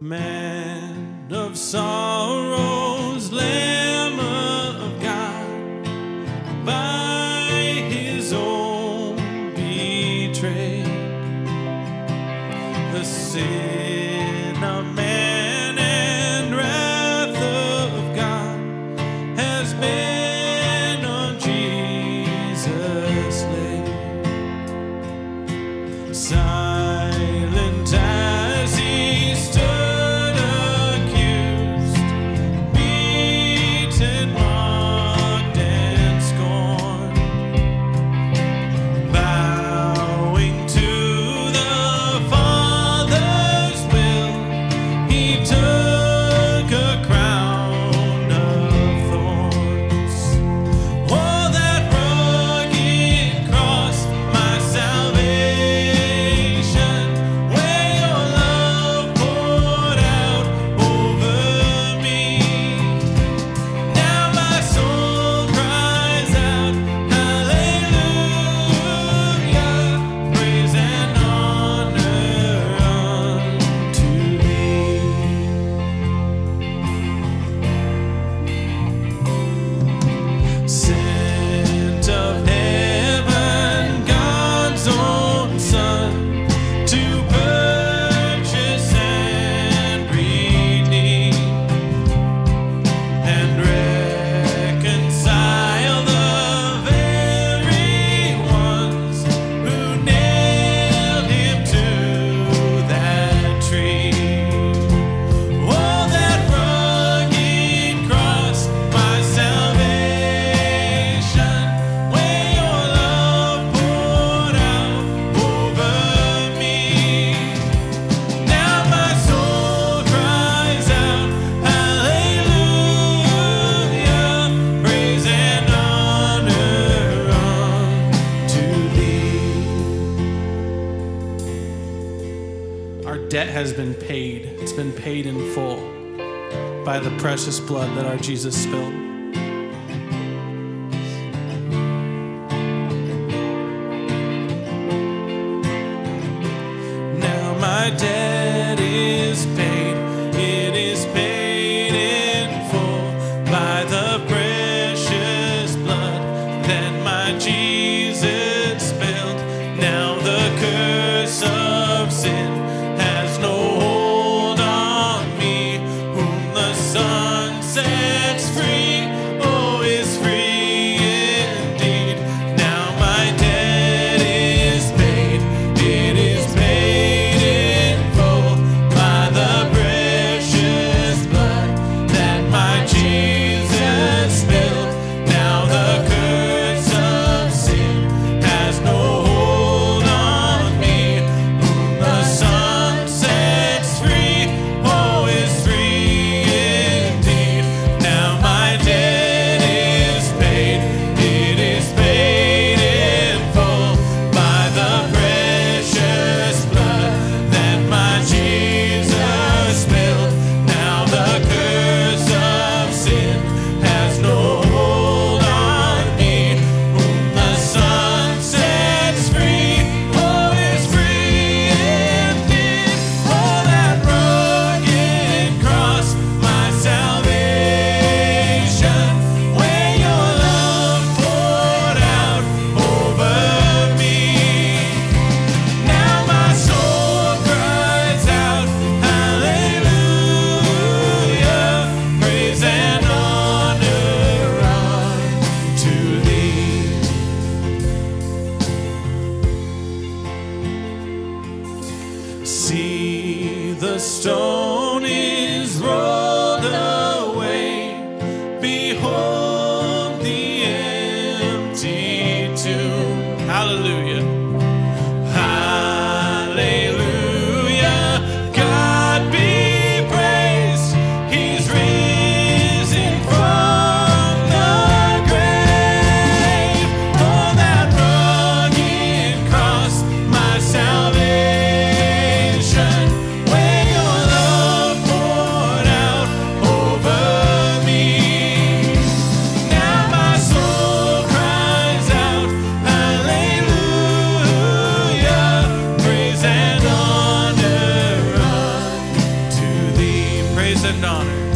man of sorrow. debt has been paid. It's been paid in full by the precious blood that our Jesus spilled. stone. praise and honor.